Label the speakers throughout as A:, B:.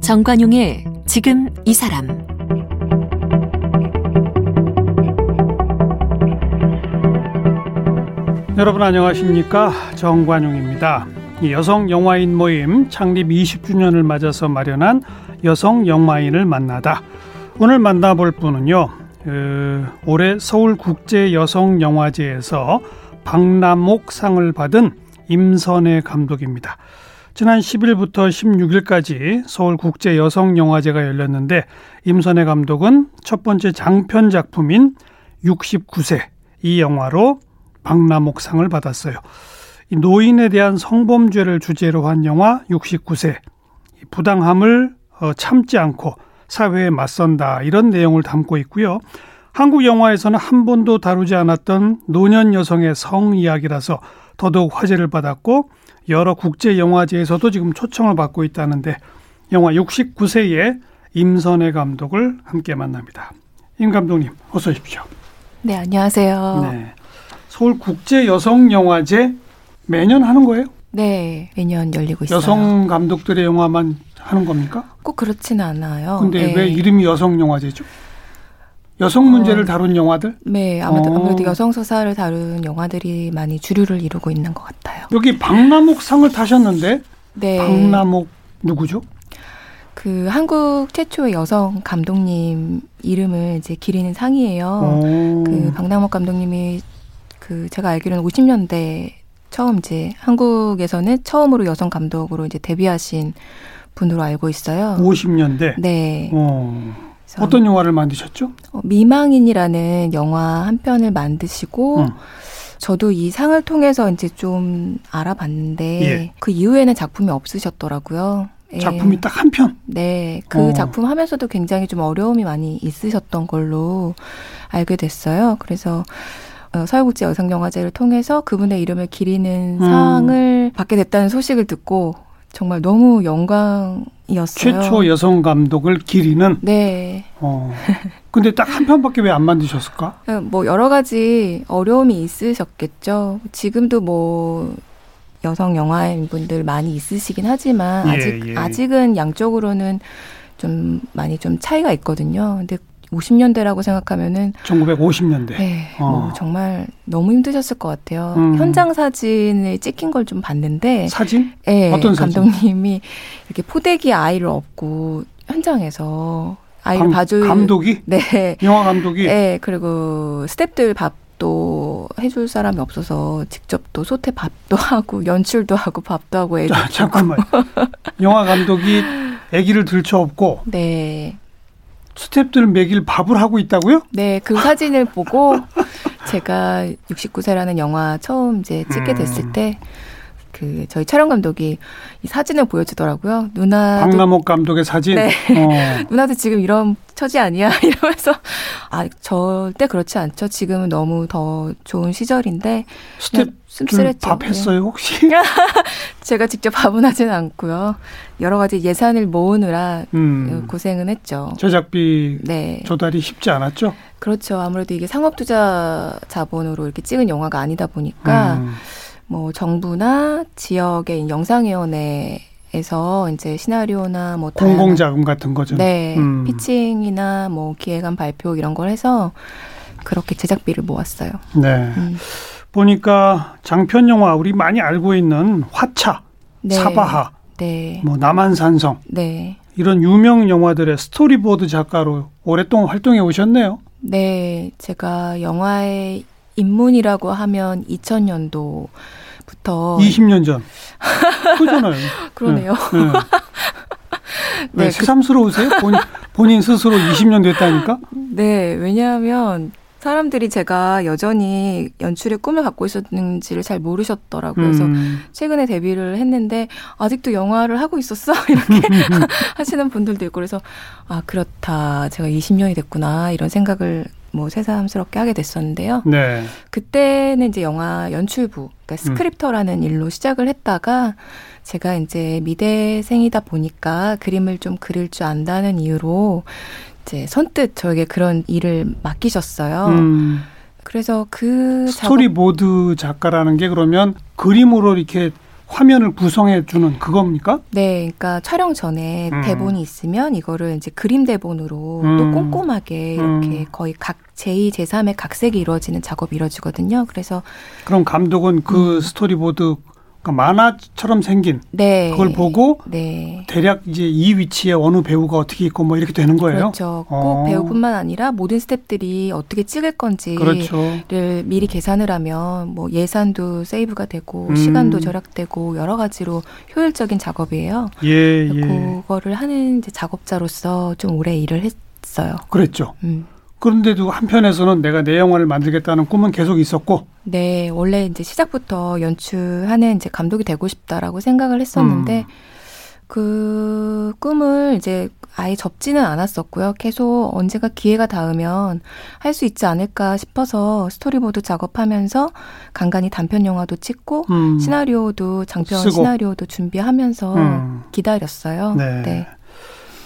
A: 정관용의 지금 이 사람.
B: 여러분 안녕하십니까? 정관용입니다. 여성 영화인 모임 창립 20주년을 맞아서 마련한 여성 영화인을 만나다 오늘 만나볼 분은요 그, 올해 서울국제여성영화제에서 박남옥 상을 받은 임선혜 감독입니다. 지난 10일부터 16일까지 서울국제여성영화제가 열렸는데 임선혜 감독은 첫 번째 장편 작품인 69세 이 영화로 박남옥 상을 받았어요. 노인에 대한 성범죄를 주제로 한 영화 69세 부당함을 어, 참지 않고 사회에 맞선다 이런 내용을 담고 있고요. 한국 영화에서는 한 번도 다루지 않았던 노년 여성의 성 이야기라서 더더욱 화제를 받았고 여러 국제 영화제에서도 지금 초청을 받고 있다는데 영화 69세의 임선혜 감독을 함께 만납니다. 임 감독님 어서 오십시오.
C: 네, 안녕하세요. 네.
B: 서울 국제 여성 영화제 매년 하는 거예요?
C: 네, 매년 열리고 있어요.
B: 여성 감독들의 영화만 하는 겁니까?
C: 꼭 그렇지는 않아요.
B: 근데 네. 왜 이름이 여성 영화제죠? 여성 문제를 어, 다룬 영화들?
C: 네, 아무래도, 어. 아무래도 여성 서사를 다룬 영화들이 많이 주류를 이루고 있는 것 같아요.
B: 여기 박남옥 상을 타셨는데, 네. 박남옥 누구죠?
C: 그 한국 최초의 여성 감독님 이름을 이제 기리는 상이에요. 오. 그 박남옥 감독님이 그 제가 알기로는 50년대 처음 이제 한국에서는 처음으로 여성 감독으로 이제 데뷔하신 분으로 알고 있어요.
B: 50년대.
C: 네. 어.
B: 어떤 영화를 만드셨죠?
C: 어, 미망인이라는 영화 한 편을 만드시고 음. 저도 이 상을 통해서 이제 좀 알아봤는데 예. 그 이후에는 작품이 없으셨더라고요.
B: 예. 작품이 딱 한 편.
C: 네, 그 어. 작품 하면서도 굉장히 좀 어려움이 많이 있으셨던 걸로 알게 됐어요. 그래서 어, 서울국제 여성영화제를 통해서 그분의 이름을 기리는 음. 상을 받게 됐다는 소식을 듣고 정말 너무 영광이었어요.
B: 최초 여성 감독을 기리는.
C: 네.
B: 어. 근데 딱 한 편밖에 왜 안 만드셨을까?
C: 어, 뭐 여러 가지 어려움이 있으셨겠죠. 지금도 뭐 여성 영화인 분들 많이 있으시긴 하지만 예, 아직 예. 아직은 양쪽으로는 좀 많이 좀 차이가 있거든요. 근데 50년대라고 생각하면은
B: 1950년대.
C: 네, 어. 뭐 정말 너무 힘드셨을 것 같아요. 음. 현장 사진을 찍힌 걸 좀 봤는데
B: 사진?
C: 네, 어떤 사진? 감독님이 이렇게 포대기 아이를 업고 현장에서 아이를 봐줄
B: 감독이?
C: 네.
B: 영화 감독이?
C: 네, 그리고 스탭들 밥도 해줄 사람이 없어서 직접 또 소태 밥도 하고 연출도 하고 밥도 하고 애들 자,
B: 잠깐만. 영화 감독이 아기를 들쳐업고
C: 네.
B: 스탭들 매길 밥을 하고 있다고요?
C: 네, 그 사진을 보고 제가 69세라는 영화 처음 이제 찍게 음. 됐을 때. 그 저희 촬영 감독이 이 사진을 보여주더라고요. 누나
B: 박남옥 감독의 사진.
C: 네. 어. 누나도 지금 이런 처지 아니야 이러면서 아 절대 그렇지 않죠. 지금은 너무 더 좋은 시절인데
B: 스텝 씁쓸했죠. 밥 했어요 혹시?
C: 제가 직접 밥은 하진 않고요. 여러 가지 예산을 모으느라 음. 고생은 했죠.
B: 제작비 네. 조달이 쉽지 않았죠?
C: 그렇죠. 아무래도 이게 상업 투자 자본으로 이렇게 찍은 영화가 아니다 보니까 음. 뭐 정부나 지역의 영상위원회 에서 이제 시나리오나 뭐
B: 공공 자금 같은 거죠.
C: 네, 음. 피칭이나 뭐 기획안 발표 이런 걸 해서 그렇게 제작비를 모았어요.
B: 네. 음. 보니까 장편 영화 우리 많이 알고 있는 화차, 네. 사바하, 네. 뭐 남한산성, 네. 이런 유명 영화들의 스토리보드 작가로 오랫동안 활동해 오셨네요.
C: 네, 제가 영화의 입문이라고 하면 2000년도 부터
B: 20년 전. 그잖아요.
C: 그러네요. 네. 네.
B: 네, 그 새삼스러우세요? 본, 본인 스스로 20년 됐다니까?
C: 네, 왜냐하면 사람들이 제가 여전히 연출의 꿈을 갖고 있었는지를 잘 모르셨더라고요. 그래서 음. 최근에 데뷔를 했는데 아직도 영화를 하고 있었어 이렇게 하시는 분들도 있고 그래서 아 그렇다 제가 20년이 됐구나 이런 생각을 뭐 새삼스럽게 하게 됐었는데요. 네. 그때는 이제 영화 연출부, 그러니까 음. 스크립터라는 음. 일로 시작을 했다가 제가 이제 미대생이다 보니까 그림을 좀 그릴 줄 안다는 이유로 이제 선뜻 저에게 그런 일을 맡기셨어요. 음. 그래서 그
B: 스토리보드 작가라는 게 그러면 그림으로 이렇게 화면을 구성해 주는 그겁니까?
C: 네, 그러니까 촬영 전에 음. 대본이 있으면 이거를 이제 그림 대본으로 음. 또 꼼꼼하게 이렇게 음. 거의 각 제2, 제3의 각색이 이루어지는 작업이 이루어지거든요. 그래서
B: 그럼 감독은 그 음. 스토리보드 그러니까 만화처럼 생긴 네. 그걸 보고 네. 대략 이제 이 위치에 어느 배우가 어떻게 있고 뭐 이렇게 되는 거예요.
C: 그렇죠. 꼭 어. 배우뿐만 아니라 모든 스탭들이 어떻게 찍을 건지를 그렇죠. 미리 계산을 하면 뭐 예산도 세이브가 되고 음. 시간도 절약되고 여러 가지로 효율적인 작업이에요. 예, 예. 그거를 하는 이제 작업자로서 좀 오래 일을 했어요.
B: 그랬죠. 음. 그런데도 한편에서는 내가 내 영화를 만들겠다는 꿈은 계속 있었고.
C: 네, 원래 이제 시작부터 연출하는 이제 감독이 되고 싶다라고 생각을 했었는데 음. 그 꿈을 이제 아예 접지는 않았었고요. 계속 언제가 기회가 닿으면 할 수 있지 않을까 싶어서 스토리보드 작업하면서 간간히 단편 영화도 찍고 음. 시나리오도 장편 쓰고. 시나리오도 준비하면서 음. 기다렸어요. 네. 네.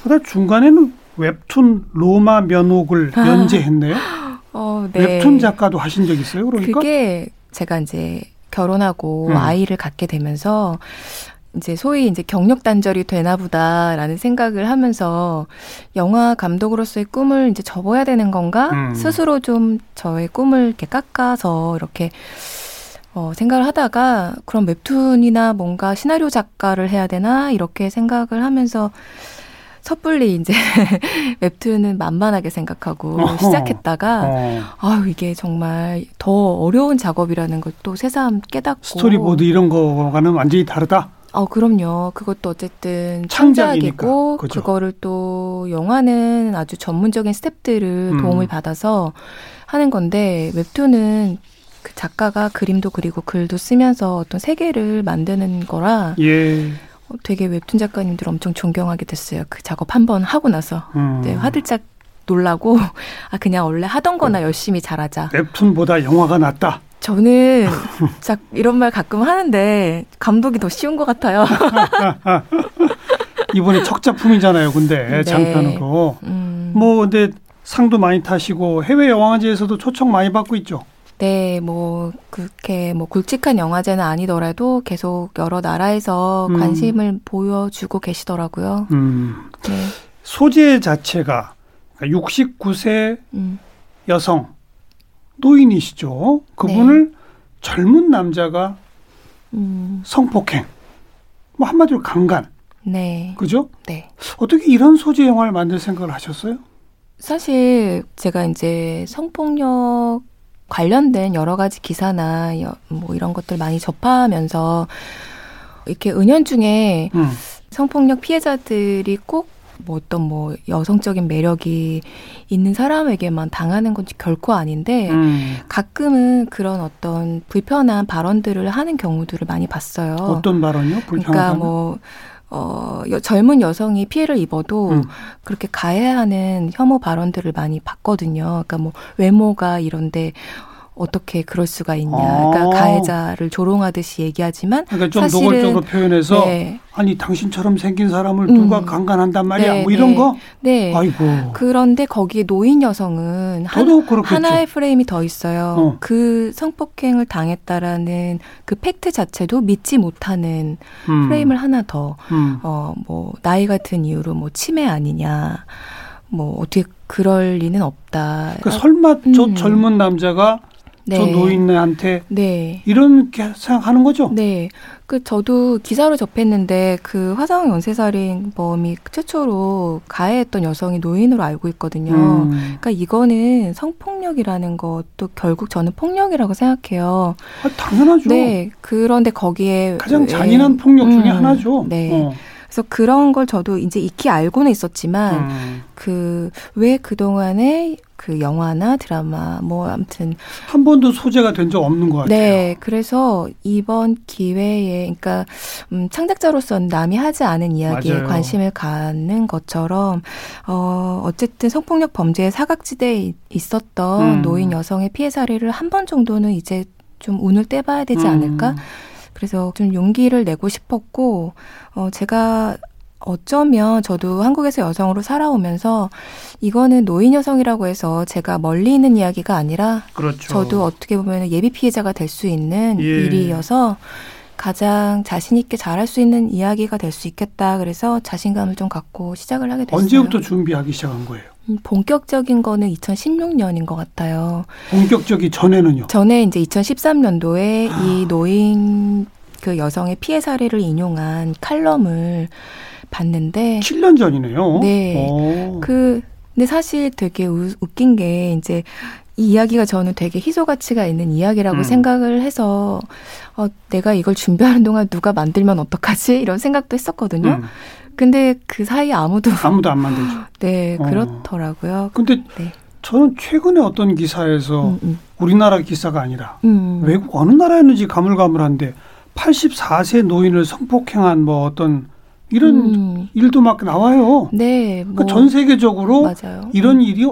B: 그러다 중간에는 웹툰 로마 면옥을 아. 연재했네요. 어, 네. 웹툰 작가도 하신 적 있어요? 그러니까
C: 그게 제가 이제 결혼하고 음. 아이를 갖게 되면서 이제 소위 이제 경력 단절이 되나 보다라는 생각을 하면서 영화 감독으로서의 꿈을 이제 접어야 되는 건가? 음. 스스로 좀 저의 꿈을 이렇게 깎아서 이렇게 어, 생각을 하다가 그런 웹툰이나 뭔가 시나리오 작가를 해야 되나? 이렇게 생각을 하면서 섣불리 이제 웹툰은 만만하게 생각하고 어허. 시작했다가 어. 아유 이게 정말 더 어려운 작업이라는 걸 또 새삼 깨닫고
B: 스토리보드 이런 거와는 완전히 다르다.
C: 어 그럼요. 그것도 어쨌든 창작이고 그죠. 그거를 또 영화는 아주 전문적인 스탭들을 음. 도움을 받아서 하는 건데 웹툰은 그 작가가 그림도 그리고 글도 쓰면서 어떤 세계를 만드는 거라 예. 어, 되게 웹툰 작가님들 엄청 존경하게 됐어요. 그 작업 한 번 하고 나서 음. 네, 화들짝 놀라고 아 그냥 원래 하던 거나 열심히 잘하자.
B: 웹툰보다 영화가 낫다.
C: 저는 자 이런 말 가끔 하는데 감독이 더 쉬운 것 같아요.
B: 이번에 첫 작품이잖아요. 근데 네. 장편으로 음. 뭐 근데 상도 많이 타시고 해외 영화제에서도 초청 많이 받고 있죠.
C: 네, 뭐 그렇게 뭐 굵직한 영화제는 아니더라도 계속 여러 나라에서 음. 관심을 보여주고 계시더라고요. 음.
B: 네. 소재 자체가 69세 음. 여성 노인이시죠. 그분을 네. 젊은 남자가 음. 성폭행, 뭐 한마디로 강간. 네. 그죠? 네. 어떻게 이런 소재 영화를 만들 생각을 하셨어요?
C: 사실 제가 이제 성폭력 관련된 여러 가지 기사나 뭐 이런 것들 많이 접하면서 이렇게 은연중에 음. 성폭력 피해자들이 꼭 뭐 어떤 뭐 여성적인 매력이 있는 사람에게만 당하는 건 결코 아닌데 음. 가끔은 그런 어떤 불편한 발언들을 하는 경우들을 많이 봤어요.
B: 어떤 발언이요?
C: 불편하다면? 그러니까 뭐 어, 여, 젊은 여성이 피해를 입어도 음. 그렇게 가해하는 혐오 발언들을 많이 봤거든요. 그러니까 뭐 외모가 이런데 어떻게 그럴 수가 있냐. 그러니까 아. 가해자를 조롱하듯이 얘기하지만
B: 그러니까 좀 사실은, 노골적으로 표현해서 네. 아니 당신처럼 생긴 사람을 누가 음. 강간한단 말이야. 네, 뭐 이런
C: 네.
B: 거.
C: 네. 아이고. 그런데 거기에 노인 여성은 한, 하나의 프레임이 더 있어요. 어. 그 성폭행을 당했다라는 그 팩트 자체도 믿지 못하는 음. 프레임을 하나 더 음. 어뭐 나이 같은 이유로 뭐 치매 아니냐. 뭐 어떻게 그럴 리는 없다.
B: 그러니까 설마 저 음. 젊은 남자가 네. 저 노인네한테 네. 이렇게 생각하는 거죠.
C: 네. 그 저도 기사로 접했는데 그 화성 연쇄살인범이 최초로 가해했던 여성이 노인으로 알고 있거든요. 음. 그러니까 이거는 성폭력이라는 것도 결국 저는 폭력이라고 생각해요.
B: 아, 당연하죠.
C: 네. 그런데 거기에
B: 가장 잔인한 왜, 폭력 중에 음, 하나죠.
C: 네. 어. 그래서 그런 걸 저도 이제 익히 알고는 있었지만 음. 그왜 그동안에 그 영화나 드라마 뭐 아무튼
B: 한 번도 소재가 된 적 없는 것 같아요.
C: 네, 그래서 이번 기회에 그러니까 음, 창작자로서는 남이 하지 않은 이야기에 맞아요. 관심을 갖는 것처럼 어 어쨌든 성폭력 범죄의 사각지대에 있었던 음. 노인 여성의 피해 사례를 한 번 정도는 이제 좀 운을 떼봐야 되지 음. 않을까? 그래서 좀 용기를 내고 싶었고 어 제가 어쩌면 저도 한국에서 여성으로 살아오면서 이거는 노인 여성이라고 해서 제가 멀리 있는 이야기가 아니라
B: 그렇죠.
C: 저도 어떻게 보면 예비 피해자가 될 수 있는
B: 예.
C: 일이어서 가장 자신 있게 잘할 수 있는 이야기가 될 수 있겠다. 그래서 자신감을 좀 갖고 시작을 하게 됐어요.
B: 언제부터 준비하기 시작한 거예요?
C: 음, 본격적인 거는 2016년인 것 같아요.
B: 본격적이 전에는요?
C: 전에 이제 2013년도에
B: 아.
C: 이 노인 그 여성의 피해 사례를 인용한 칼럼을 봤는데
B: 7년 전이네요.
C: 네.
B: 오.
C: 그 근데 사실 되게 우, 웃긴 게 이제 이 이야기가 저는 되게 희소 가치가 있는 이야기라고
B: 음.
C: 생각을 해서 어, 내가 이걸 준비하는 동안 누가 만들면 어떡하지 이런 생각도 했었거든요.
B: 음,
C: 근데 그 사이에 아무도
B: 아무도 안 만들죠.
C: 네
B: 어.
C: 그렇더라고요.
B: 근데
C: 네.
B: 저는 최근에 어떤 기사에서
C: 음, 음.
B: 우리나라 기사가 아니라
C: 음.
B: 외국 어느 나라였는지 가물가물한데 84세 노인을 성폭행한 뭐 어떤 이런
C: 음.
B: 일도 막 나와요.
C: 네,
B: 그러니까 뭐전 세계적으로
C: 맞아요.
B: 이런 일이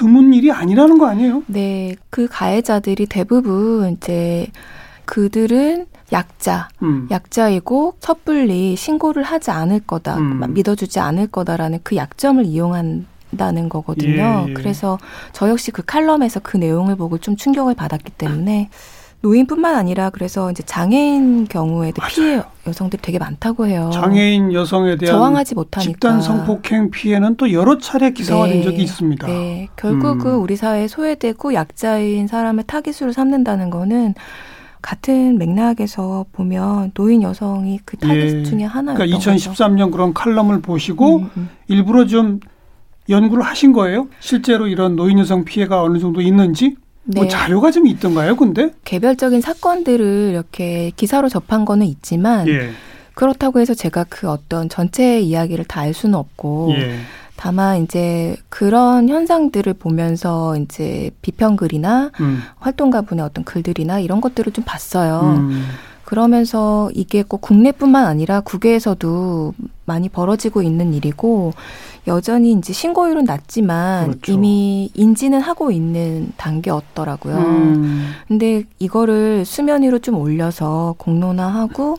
B: 드문 일이 아니라는 거 아니에요?
C: 네, 그 가해자들이 대부분 이제 그들은 약자,
B: 음.
C: 약자이고 섣불리 신고를 하지 않을 거다,
B: 음.
C: 믿어주지 않을 거다라는 그 약점을 이용한 다는 거거든요.
B: 예, 예.
C: 그래서 저 역시 그 칼럼에서 그 내용을 보고 좀 충격을 받았기 때문에 노인뿐만 아니라 그래서 이제 장애인 경우에도
B: 맞아요.
C: 피해 여성들이 되게 많다고 해요.
B: 장애인 여성에 대한
C: 저항하지 못하니까
B: 집단 성폭행 피해는 또 여러 차례 기사화된
C: 네,
B: 적이 있습니다.
C: 네, 결국은
B: 음.
C: 우리 사회에 소외되고 약자인 사람을 타깃으로 삼는다는 거는 같은 맥락에서 보면 노인 여성이 그 타깃
B: 예.
C: 중에 하나였던
B: 그러니까
C: 거죠.
B: 2013년 그런 칼럼을 보시고
C: 음, 음.
B: 일부러 좀 연구를 하신 거예요? 실제로 이런 노인 여성 피해가 어느 정도 있는지 뭐
C: 네.
B: 자료가 좀 있던가요? 근데
C: 개별적인 사건들을 이렇게 기사로 접한 거는 있지만
B: 예,
C: 그렇다고 해서 제가 그 어떤 전체 이야기를 다 알 수는 없고
B: 예,
C: 다만 이제 그런 현상들을 보면서 이제 비평글이나
B: 음,
C: 활동가분의 어떤 글들이나 이런 것들을 좀 봤어요.
B: 음,
C: 그러면서 이게 꼭 국내뿐만 아니라 국외에서도 많이 벌어지고 있는 일이고 여전히 이제 신고율은 낮지만
B: 그렇죠.
C: 이미 인지는 하고 있는 단계였더라고요.
B: 음,
C: 근데 이거를 수면 위로 좀 올려서 공론화하고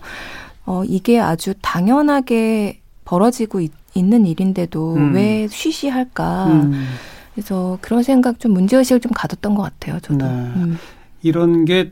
C: 어 이게 아주 당연하게 벌어지고 있, 는 일인데도
B: 음.
C: 왜 쉬쉬할까?
B: 음.
C: 그래서 그런 생각 좀 문제의식을 좀 가졌던 것 같아요. 저도.
B: 네.
C: 음.
B: 이런 게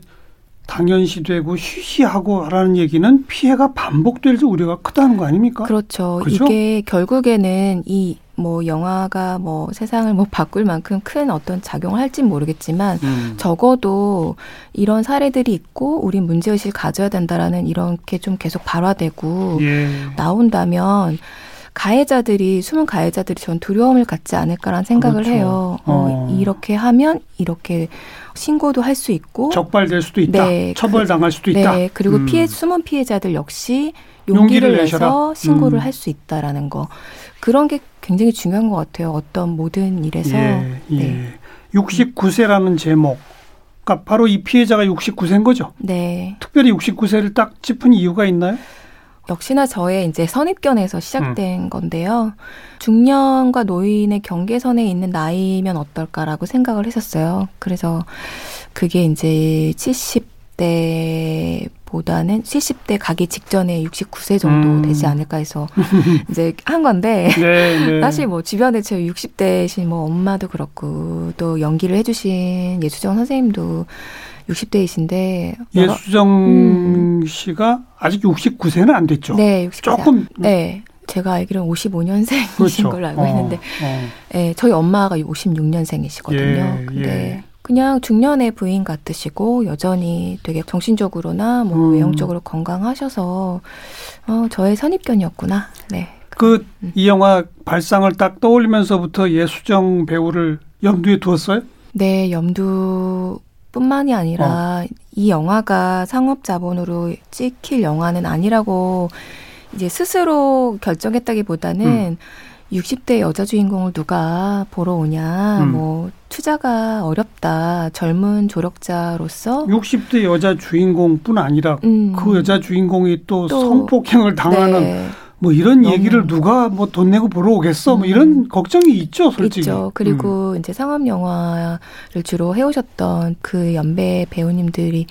B: 당연시되고 쉬쉬하고 하라는 얘기는 피해가 반복될 우려가 크다는 거 아닙니까?
C: 그렇죠.
B: 그죠?
C: 이게 결국에는 이 뭐 영화가 뭐 세상을 뭐 바꿀 만큼 큰 어떤 작용을 할진 모르겠지만
B: 음.
C: 적어도 이런 사례들이 있고 우리 문제의식을 가져야 된다라는 이렇게 좀 계속 발화되고
B: 예.
C: 나온다면 가해자들이 숨은 가해자들이 전 두려움을 갖지 않을까라는 생각을
B: 그렇죠.
C: 해요. 어,
B: 어.
C: 이렇게 하면 이렇게 신고도 할 수 있고
B: 적발될 수도 있다.
C: 네,
B: 처벌당할 수도 있다.
C: 네, 그리고
B: 음.
C: 피해 숨은 피해자들 역시
B: 용기를
C: 용기를. 내서 신고를
B: 음.
C: 할수 있다라는 거 그런 게 굉장히 중요한 것 같아요. 어떤 모든 일에서
B: 예, 예.
C: 네.
B: 69세라는 제목. 그러니까 바로 이 피해자가 69세인 거죠.
C: 네.
B: 특별히 69세를 딱 짚은 이유가 있나요?
C: 역시나 저의 이제 선입견에서 시작된
B: 음.
C: 건데요. 중년과 노인의 경계선에 있는 나이면 어떨까라고 생각을 했었어요. 그래서 그게 이제 70대 보다는 70대 가기 직전에 69세 정도
B: 음.
C: 되지 않을까 해서 이제 한 건데
B: 네, 네.
C: 사실 뭐 주변에 제 60대신 뭐 엄마도 그렇고 또 연기를 해주신 예수정 선생님도 60대이신데
B: 예수정 씨가 아직 69세는 안 됐죠.
C: 네, 60대.
B: 조금
C: 네. 제가 알기로는 55년생이신
B: 그렇죠.
C: 걸로 알고
B: 어,
C: 있는데,
B: 어.
C: 네, 저희 엄마가 56년생이시거든요.
B: 예,
C: 근데
B: 예.
C: 그냥 중년의 부인 같으시고 여전히 되게 정신적으로나 뭐
B: 음.
C: 외형적으로 건강하셔서 어, 저의 선입견이었구나. 네.
B: 그
C: 음.
B: 이 영화 발상을 딱 떠올리면서부터 예수정 배우를 염두에 두었어요?
C: 네, 염두 뿐만이 아니라 이 영화가 상업 자본으로 찍힐 영화는 아니라고 이제 스스로 결정했다기보다는 60대 여자 주인공을 누가 보러 오냐,
B: 음.
C: 뭐 투자가 어렵다, 젊은 조력자로서
B: 60대 여자 주인공 뿐 아니라
C: 음,
B: 그 여자 주인공이 또,
C: 또,
B: 성폭행을 당하는
C: 네,
B: 뭐 이런 얘기를 누가 뭐 돈 내고 보러 오겠어? 뭐
C: 음.
B: 이런 걱정이 있죠, 솔직히.
C: 있죠. 그리고 이제 상업 영화를 주로 해오셨던 그 연배 배우님들이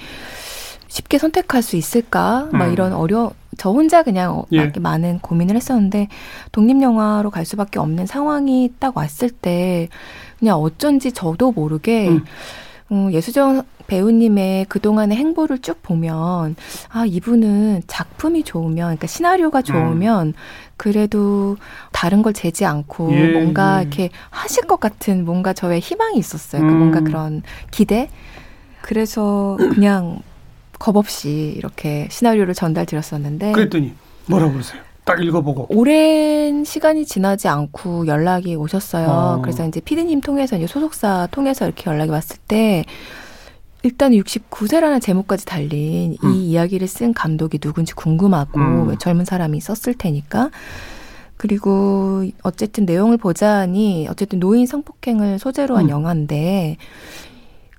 C: 쉽게 선택할 수 있을까? 막
B: 음.
C: 이런 어려 저 혼자 그냥 어,
B: 예.
C: 막 많은 고민을 했었는데 독립 영화로 갈 수밖에 없는 상황이 딱 왔을 때 그냥 어쩐지 저도 모르게
B: 음.
C: 음, 예수정 배우님의 그동안의 행보를 쭉 보면 아 이분은 작품이 좋으면 그러니까 시나리오가 좋으면 그래도 다른 걸 재지 않고
B: 예,
C: 뭔가
B: 예.
C: 이렇게 하실 것 같은 뭔가 저의 희망이 있었어요. 그러니까
B: 음.
C: 뭔가 그런 기대. 그래서 그냥 겁 없이 이렇게 시나리오를 전달 드렸었는데
B: 그랬더니 뭐라고 그러세요? 딱 읽어보고.
C: 오랜 시간이 지나지 않고 연락이 오셨어요.
B: 어.
C: 그래서 이제 피디님 통해서 이제 소속사 통해서 이렇게 연락이 왔을 때 일단 69세라는 제목까지 달린
B: 음.
C: 이 이야기를 쓴 감독이 누군지 궁금하고
B: 음.
C: 왜 젊은 사람이 썼을 테니까 그리고 어쨌든 내용을 보자니 어쨌든 노인 성폭행을 소재로 한
B: 음.
C: 영화인데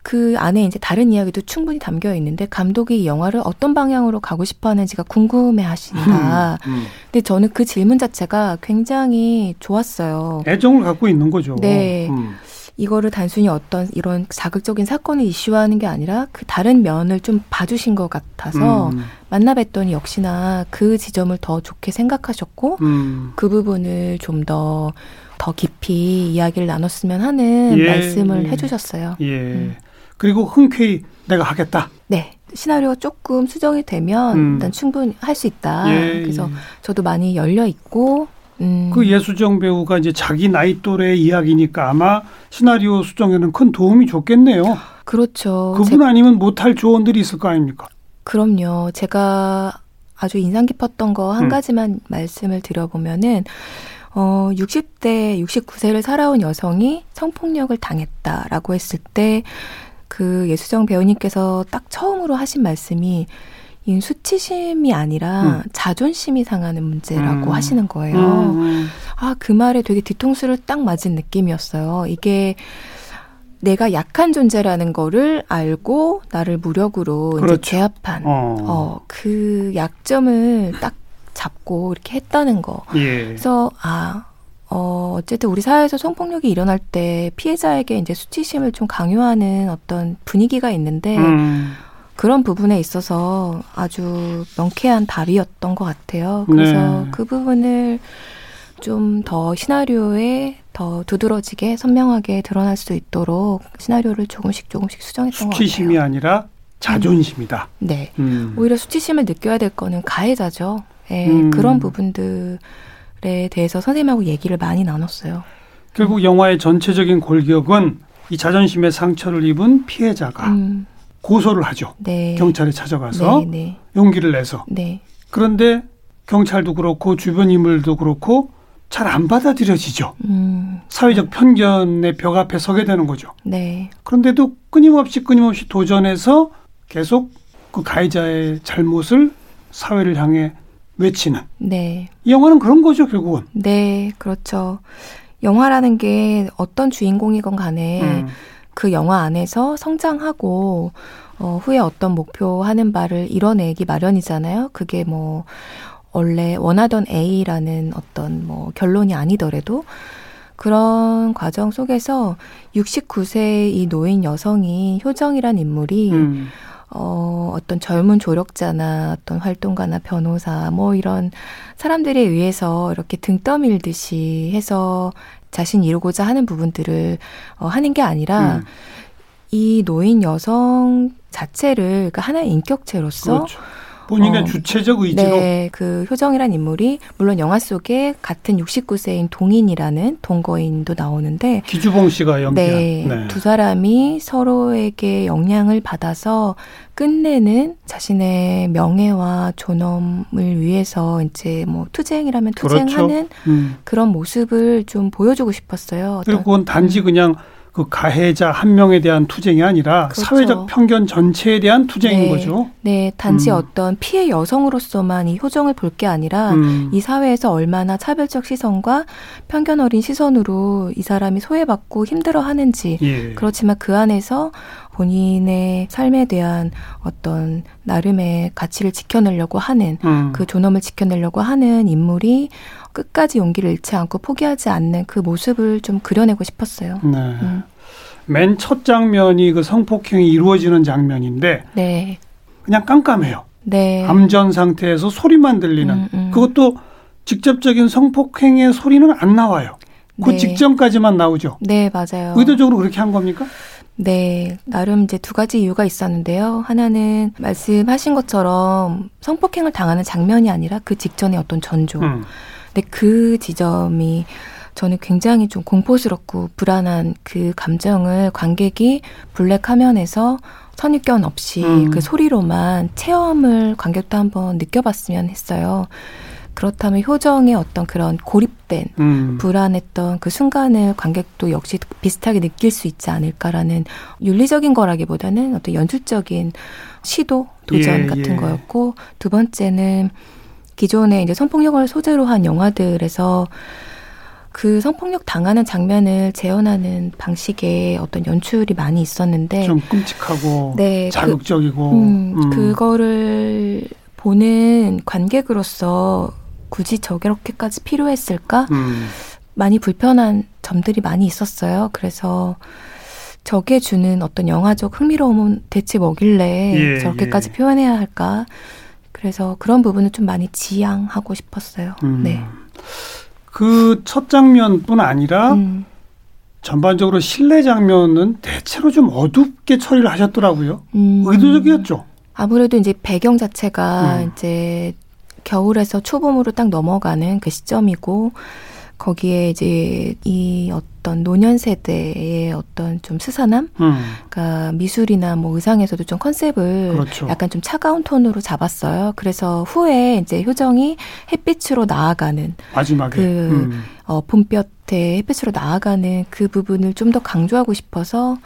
C: 그 안에 이제 다른 이야기도 충분히 담겨 있는데 감독이 이 영화를 어떤 방향으로 가고 싶어 하는지가 궁금해 하신다.
B: 음.
C: 근데 저는 그 질문 자체가 굉장히 좋았어요.
B: 애정을 갖고 있는 거죠.
C: 네.
B: 음.
C: 이거를 단순히 어떤 이런 자극적인 사건을 이슈화하는 게 아니라 그 다른 면을 좀 봐주신 것 같아서
B: 음.
C: 만나 뵀더니 역시나 그 지점을 더 좋게 생각하셨고
B: 음.
C: 그 부분을 좀더더 깊이 이야기를 나눴으면 하는
B: 예,
C: 말씀을
B: 예.
C: 해주셨어요.
B: 예.
C: 음.
B: 그리고 흔쾌히 내가 하겠다.
C: 네. 시나리오가 조금 수정이 되면
B: 음.
C: 일단 충분히 할 수 있다.
B: 예,
C: 그래서
B: 예.
C: 저도 많이 열려 있고 음,
B: 그 예수정 배우가 이제 자기 나이 또래 이야기니까 아마 시나리오 수정에는 큰 도움이 좋겠네요.
C: 그렇죠.
B: 그분 아니면 못할 조언들이 있을 거 아닙니까?
C: 그럼요. 제가 아주 인상 깊었던 거한
B: 음.
C: 가지만 말씀을 드려보면은, 어, 60대, 69세를 살아온 여성이 성폭력을 당했다라고 했을 때, 그 예수정 배우님께서 딱 처음으로 하신 말씀이, 이 수치심이 아니라
B: 음.
C: 자존심이 상하는 문제라고
B: 음.
C: 하시는 거예요.
B: 음.
C: 아, 그 말에 되게 뒤통수를 딱 맞은 느낌이었어요. 이게 내가 약한 존재라는 거를 알고 나를 무력으로
B: 그렇죠.
C: 이제 제압한
B: 어.
C: 어, 그 약점을 딱 잡고 이렇게 했다는 거.
B: 예.
C: 그래서 아, 어, 어쨌든 우리 사회에서 성폭력이 일어날 때 피해자에게 이제 수치심을 좀 강요하는 어떤 분위기가 있는데
B: 음.
C: 그런 부분에 있어서 아주 명쾌한 답이었던 것 같아요. 그래서
B: 네.
C: 그 부분을 좀 더 시나리오에 더 두드러지게 선명하게 드러날 수 있도록 시나리오를 조금씩 조금씩 수정했던 것
B: 수치심이
C: 같아요.
B: 아니라 자존심이다.
C: 네.
B: 음.
C: 오히려 수치심을 느껴야 될 거는 가해자죠. 예,
B: 음.
C: 그런 부분들에 대해서 선생님하고 얘기를 많이 나눴어요.
B: 결국 영화의 전체적인 골격은 이 자존심의 상처를 입은 피해자가
C: 음,
B: 고소를 하죠.
C: 네.
B: 경찰에 찾아가서
C: 네, 네,
B: 용기를 내서.
C: 네.
B: 그런데 경찰도 그렇고 주변 인물도 그렇고 잘 안 받아들여지죠.
C: 음,
B: 사회적 편견의 벽 앞에 서게 되는 거죠.
C: 네.
B: 그런데도 끊임없이 끊임없이 도전해서 계속 그 가해자의 잘못을 사회를 향해 외치는
C: 네.
B: 이 영화는 그런 거죠 결국은.
C: 네, 그렇죠. 영화라는 게 어떤 주인공이건 간에
B: 음.
C: 그 영화 안에서 성장하고 어, 후에 어떤 목표 하는 바를 이뤄내기 마련이잖아요. 그게 뭐 원래 원하던 A라는 어떤 뭐 결론이 아니더라도 그런 과정 속에서 69세 이 노인 여성이 효정이란 인물이
B: 음.
C: 어, 어떤 젊은 조력자나 어떤 활동가나 변호사 뭐 이런 사람들에 의해서 이렇게 등 떠밀듯이 해서 자신이 이루고자 하는 부분들을 어, 하는 게 아니라
B: 음.
C: 이 노인 여성 자체를 그러니까 하나의 인격체로서
B: 그렇죠. 본인의
C: 어,
B: 주체적 의지로
C: 네, 그 효정이란 인물이 물론 영화 속에 같은 69세인 동인이라는 동거인도 나오는데
B: 기주봉 씨가 연기한
C: 네,
B: 네.
C: 두 사람이 서로에게 영향을 받아서 끝내는 자신의 명예와 존엄을 위해서 이제 뭐 투쟁이라면
B: 그렇죠.
C: 투쟁하는
B: 음.
C: 그런 모습을 좀 보여주고 싶었어요.
B: 그리고 그건 단지 그냥 그 가해자 한 명에 대한 투쟁이 아니라
C: 그렇죠.
B: 사회적 편견 전체에 대한 투쟁인
C: 네.
B: 거죠.
C: 네, 단지
B: 음.
C: 어떤 피해 여성으로서만 이 효정을 볼 게 아니라
B: 음.
C: 이 사회에서 얼마나 차별적 시선과 편견 어린 시선으로 이 사람이 소외받고 힘들어하는지
B: 예.
C: 그렇지만 그 안에서 본인의 삶에 대한 어떤 나름의 가치를 지켜내려고 하는
B: 음.
C: 그 존엄을 지켜내려고 하는 인물이 끝까지 용기를 잃지 않고 포기하지 않는 그 모습을 좀 그려내고 싶었어요.
B: 네.
C: 음.
B: 맨첫 장면이 그 성폭행이 이루어지는 장면인데
C: 네,
B: 그냥 깜깜해요.
C: 네.
B: 암전 상태에서 소리만 들리는
C: 음, 음.
B: 그것도 직접적인 성폭행의 소리는 안 나와요. 그
C: 네.
B: 직전까지만 나오죠.
C: 네, 맞아요.
B: 의도적으로 그렇게 한 겁니까?
C: 네, 나름 이제 두 가지 이유가 있었는데요. 하나는 말씀하신 것처럼 성폭행을 당하는 장면이 아니라 그 직전의 어떤 전조.
B: 음.
C: 근데 그 지점이 저는 굉장히 좀 공포스럽고 불안한 그 감정을 관객이 블랙 화면에서 선입견 없이
B: 음.
C: 그 소리로만 체험을 관객도 한번 느껴봤으면 했어요. 그렇다면 효정의 어떤 그런 고립된
B: 음.
C: 불안했던 그 순간을 관객도 역시 비슷하게 느낄 수 있지 않을까라는 윤리적인 거라기보다는 어떤 연출적인 시도 도전
B: 예,
C: 같은
B: 예.
C: 거였고 두 번째는 기존에 이제 성폭력을 소재로 한 영화들에서 그 성폭력 당하는 장면을 재현하는 방식의 어떤 연출이 많이 있었는데
B: 좀 끔찍하고
C: 네, 그-
B: 자극적이고
C: 음,
B: 음.
C: 그거를 보는 관객으로서 굳이 저렇게까지 필요했을까?
B: 음.
C: 많이 불편한 점들이 많이 있었어요. 그래서 저게 주는 어떤 영화적 흥미로움은 대체 뭐길래
B: 예,
C: 저렇게까지
B: 예.
C: 표현해야 할까? 그래서 그런 부분을 좀 많이 지양하고 싶었어요.
B: 음.
C: 네.
B: 그 첫 장면뿐 아니라
C: 음,
B: 전반적으로 실내 장면은 대체로 좀 어둡게 처리를 하셨더라고요.
C: 음.
B: 의도적이었죠.
C: 아무래도 이제 배경 자체가
B: 음.
C: 이제 겨울에서 초봄으로 딱 넘어가는 그 시점이고 거기에 이제 이 어떤 노년 세대의 어떤 좀 스산함,
B: 음.
C: 그러니까 미술이나 뭐 의상에서도 좀 컨셉을
B: 그렇죠.
C: 약간 좀 차가운 톤으로 잡았어요. 그래서 후에 이제 효정이 햇빛으로 나아가는
B: 마지막에.
C: 그
B: 음.
C: 어, 봄볕에 햇빛으로 나아가는 그 부분을 좀 더 강조하고 싶어서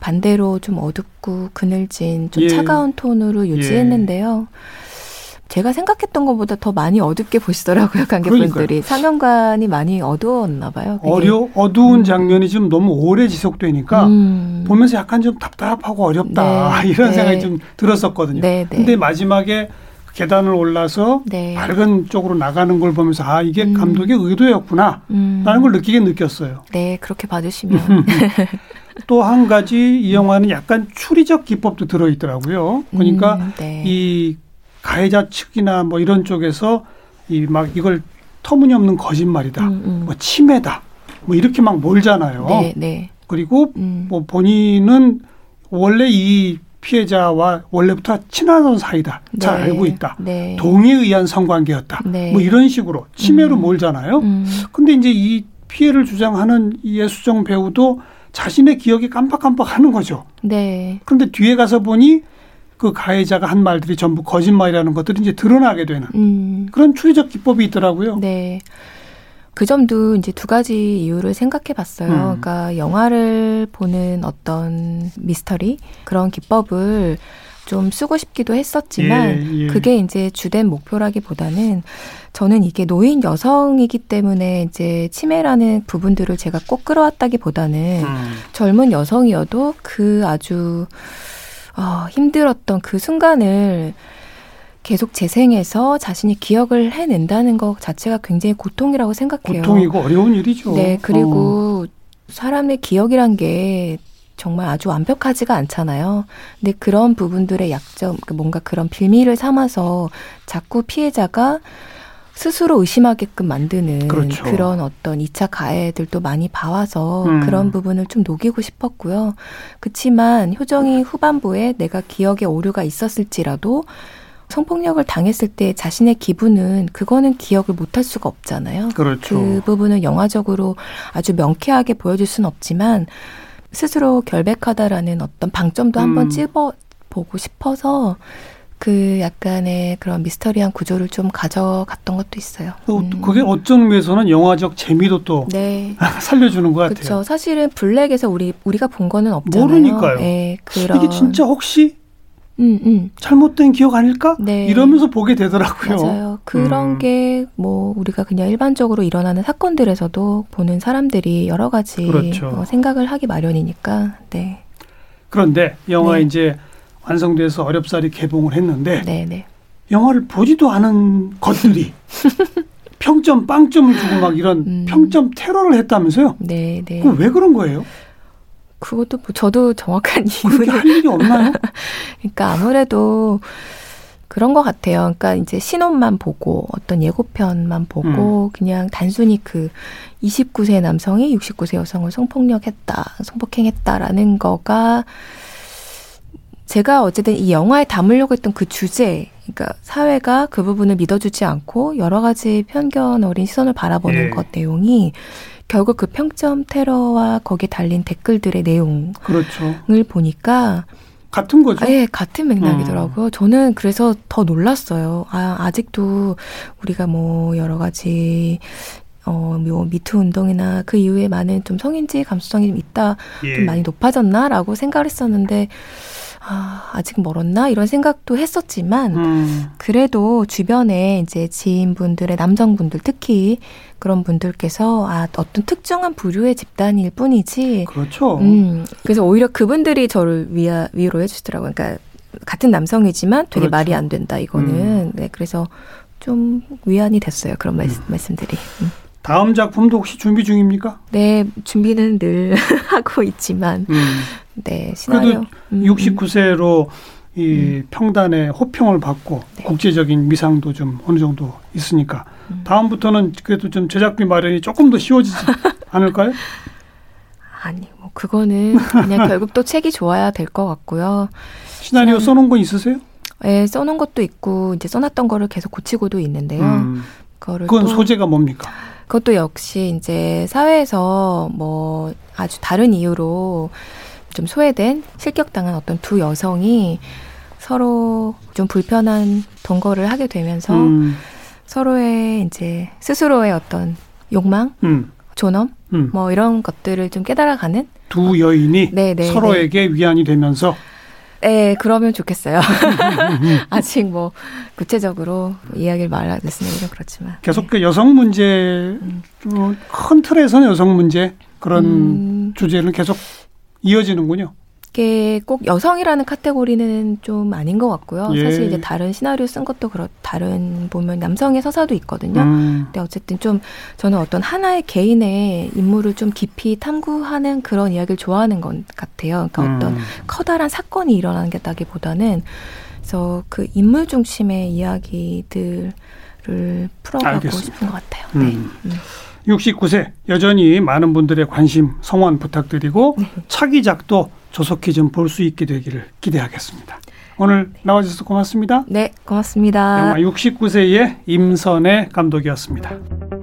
C: 반대로 좀 어둡고 그늘진 좀
B: 예.
C: 차가운 톤으로 유지했는데요. 제가 생각했던 것보다 더 많이 어둡게 보시더라고요, 관객분들이. 상영관이 많이 어두웠나 봐요. 그게.
B: 어려 어두운 장면이 좀 너무 오래 지속되니까
C: 음.
B: 보면서 약간 좀 답답하고 어렵다
C: 네,
B: 이런
C: 네.
B: 생각이 좀 들었었거든요.
C: 네, 네.
B: 근데 마지막에 계단을 올라서
C: 네.
B: 밝은 쪽으로 나가는 걸 보면서 아 이게
C: 음.
B: 감독의 의도였구나
C: 음.
B: 라는 걸 느끼게 느꼈어요.
C: 네, 그렇게 봐주시면.
B: 또 한 가지 이 영화는 약간 추리적 기법도 들어있더라고요. 그러니까
C: 음, 네.
B: 이 가해자 측이나 뭐 이런 쪽에서 이 막 이걸 터무니없는 거짓말이다,
C: 음, 음.
B: 뭐 침해다, 뭐 이렇게 막 몰잖아요.
C: 네, 네.
B: 그리고
C: 음.
B: 뭐 본인은 원래 이 피해자와 원래부터 친하던 사이다, 잘
C: 네,
B: 알고 있다,
C: 네.
B: 동의에 의한 성관계였다,
C: 네.
B: 뭐 이런 식으로 침해로
C: 음.
B: 몰잖아요.
C: 음.
B: 근데 이제 이 피해를 주장하는 이 예수정 배우도 자신의 기억이 깜빡깜빡 하는 거죠.
C: 네.
B: 그런데 뒤에 가서 보니 그 가해자가 한 말들이 전부 거짓말이라는 것들이 이제 드러나게 되는
C: 음.
B: 그런 추리적 기법이 있더라고요.
C: 네. 그 점도 이제 두 가지 이유를 생각해 봤어요.
B: 음.
C: 그러니까 영화를 보는 어떤 미스터리 그런 기법을 좀 쓰고 싶기도 했었지만
B: 예, 예.
C: 그게 이제 주된 목표라기보다는 저는 이게 노인 여성이기 때문에 이제 치매라는 부분들을 제가 꼭 끌어왔다기보다는
B: 음.
C: 젊은 여성이어도 그 아주 어, 힘들었던 그 순간을 계속 재생해서 자신이 기억을 해낸다는 것 자체가 굉장히 고통이라고 생각해요.
B: 고통이고 어려운 일이죠.
C: 네,
B: 어.
C: 그리고 사람의 기억이란 게 정말 아주 완벽하지가 않잖아요. 근데 그런 부분들의 약점, 그 뭔가 그런 빌미를 삼아서 자꾸 피해자가 스스로 의심하게끔 만드는
B: 그렇죠.
C: 런 어떤 2차 가해들도 많이 봐와서
B: 음.
C: 그런 부분을 좀 녹이고 싶었고요. 그치만 효정이 후반부에 내가 기억에 오류가 있었을지라도 성폭력을 당했을 때 자신의 기분은 그거는 기억을 못할 수가 없잖아요.
B: 그렇죠.
C: 그 부분을 영화적으로 아주 명쾌하게 보여줄 수는 없지만 스스로 결백하다라는 어떤 방점도
B: 음.
C: 한번 찝어 보고 싶어서 그 약간의 그런 미스터리한 구조를 좀 가져갔던 것도 있어요.
B: 또
C: 음.
B: 그게 어떤 면에서는 영화적 재미도 또
C: 네.
B: 살려주는 것 같아요.
C: 그렇죠. 사실은 블랙에서 우리 우리가 본 거는 없잖아요.
B: 모르니까요.
C: 네, 그런
B: 이게 진짜 혹시
C: 음, 음.
B: 잘못된 기억 아닐까?
C: 네.
B: 이러면서 보게 되더라고요.
C: 맞아요. 그런
B: 음.
C: 게뭐 우리가 그냥 일반적으로 일어나는 사건들에서도 보는 사람들이 여러 가지
B: 그렇죠.
C: 어, 생각을 하기 마련이니까. 네.
B: 그런데 영화
C: 네.
B: 이제 완성돼서 어렵사리 개봉을 했는데
C: 네, 네.
B: 영화를 보지도 않은 것들이 평점 빵점을 주고 막 이런
C: 음.
B: 평점 테러를 했다면서요?
C: 네, 네.
B: 왜 그런 거예요?
C: 그것도 뭐 저도 정확한
B: 이유는 할 일이 없나요?
C: 그러니까 아무래도 그런 것 같아요. 그러니까 이제 신혼만 보고 어떤 예고편만 보고 음. 그냥 단순히 그 29세 남성이 69세 여성을 성폭력했다, 성폭행했다라는 거가 제가 어쨌든 이 영화에 담으려고 했던 그 주제, 그러니까 사회가 그 부분을 믿어주지 않고 여러 가지 편견 어린 시선을 바라보는 예. 것 내용이 결국 그 평점 테러와 거기에 달린 댓글들의 내용을 그렇죠. 보니까
B: 같은 거죠.
C: 예, 같은 맥락이더라고요. 음. 저는 그래서 더 놀랐어요. 아, 아직도 우리가 뭐 여러 가지 어, 뭐 미투 운동이나 그 이후에 많은 좀 성인지 감수성이 좀 있다, 예. 좀 많이 높아졌나라고 생각을 했었는데 아, 아직 멀었나 이런 생각도 했었지만 음. 그래도 주변에 이제 지인분들의 남성분들 특히 그런 분들께서 아 어떤 특정한 부류의 집단일 뿐이지
B: 그렇죠.
C: 음, 그래서 오히려 그분들이 저를 위아, 위로해 주시더라고요. 그러니까 같은 남성이지만 되게 그렇죠. 말이 안 된다 이거는 음. 네 그래서 좀 위안이 됐어요 그런 말, 음. 말씀들이. 음.
B: 다음 작품도 혹시 준비 중입니까?
C: 네, 준비는 늘 하고 있지만, 음. 네,
B: 시나리오. 그래도 69세로 음. 이 음. 평단의 호평을 받고 네. 국제적인 미상도 좀 어느 정도 있으니까 음. 다음부터는 그래도 좀 제작비 마련이 조금 더 쉬워지지 않을까요?
C: 아니, 뭐 그거는 그냥 결국 또 책이 좋아야 될 것 같고요.
B: 시나리오 써놓은 거 있으세요?
C: 네, 써놓은 것도 있고 이제 써놨던 거를 계속 고치고도 있는데요. 음.
B: 그건 소재가 뭡니까?
C: 그것도 역시 이제 사회에서 뭐 아주 다른 이유로 좀 소외된 실격당한 어떤 두 여성이 서로 좀 불편한 동거를 하게 되면서 음. 서로의 이제 스스로의 어떤 욕망, 음. 존엄, 음. 뭐 이런 것들을 좀 깨달아가는
B: 두 여인이 네네, 네, 서로에게 네. 위안이 되면서
C: 네, 그러면 좋겠어요. 아직 뭐 구체적으로 이야기를 말하겠습니다. 그렇지만
B: 계속 그 여성 문제 음. 큰 틀에서는 여성 문제 그런 음. 주제는 계속 이어지는군요.
C: 이게 꼭 여성이라는 카테고리는 좀 아닌 것 같고요. 예. 사실 이제 다른 시나리오 쓴 것도 그렇 다른 보면 남성의 서사도 있거든요. 음. 근데 어쨌든 좀 저는 어떤 하나의 개인의 인물을 좀 깊이 탐구하는 그런 이야기를 좋아하는 것 같아요. 그러니까 음. 어떤 커다란 사건이 일어나는 게다기보다는 그래서 그 인물 중심의 이야기들을 풀어가고 알겠습니다. 싶은 것 같아요. 음. 네. 음.
B: 69세 여전히 많은 분들의 관심 성원 부탁드리고 네. 차기작도 조속히 좀 볼 수 있게 되기를 기대하겠습니다. 오늘 나와주셔서 고맙습니다.
C: 네, 고맙습니다.
B: 영화 69세의 임선의 감독이었습니다.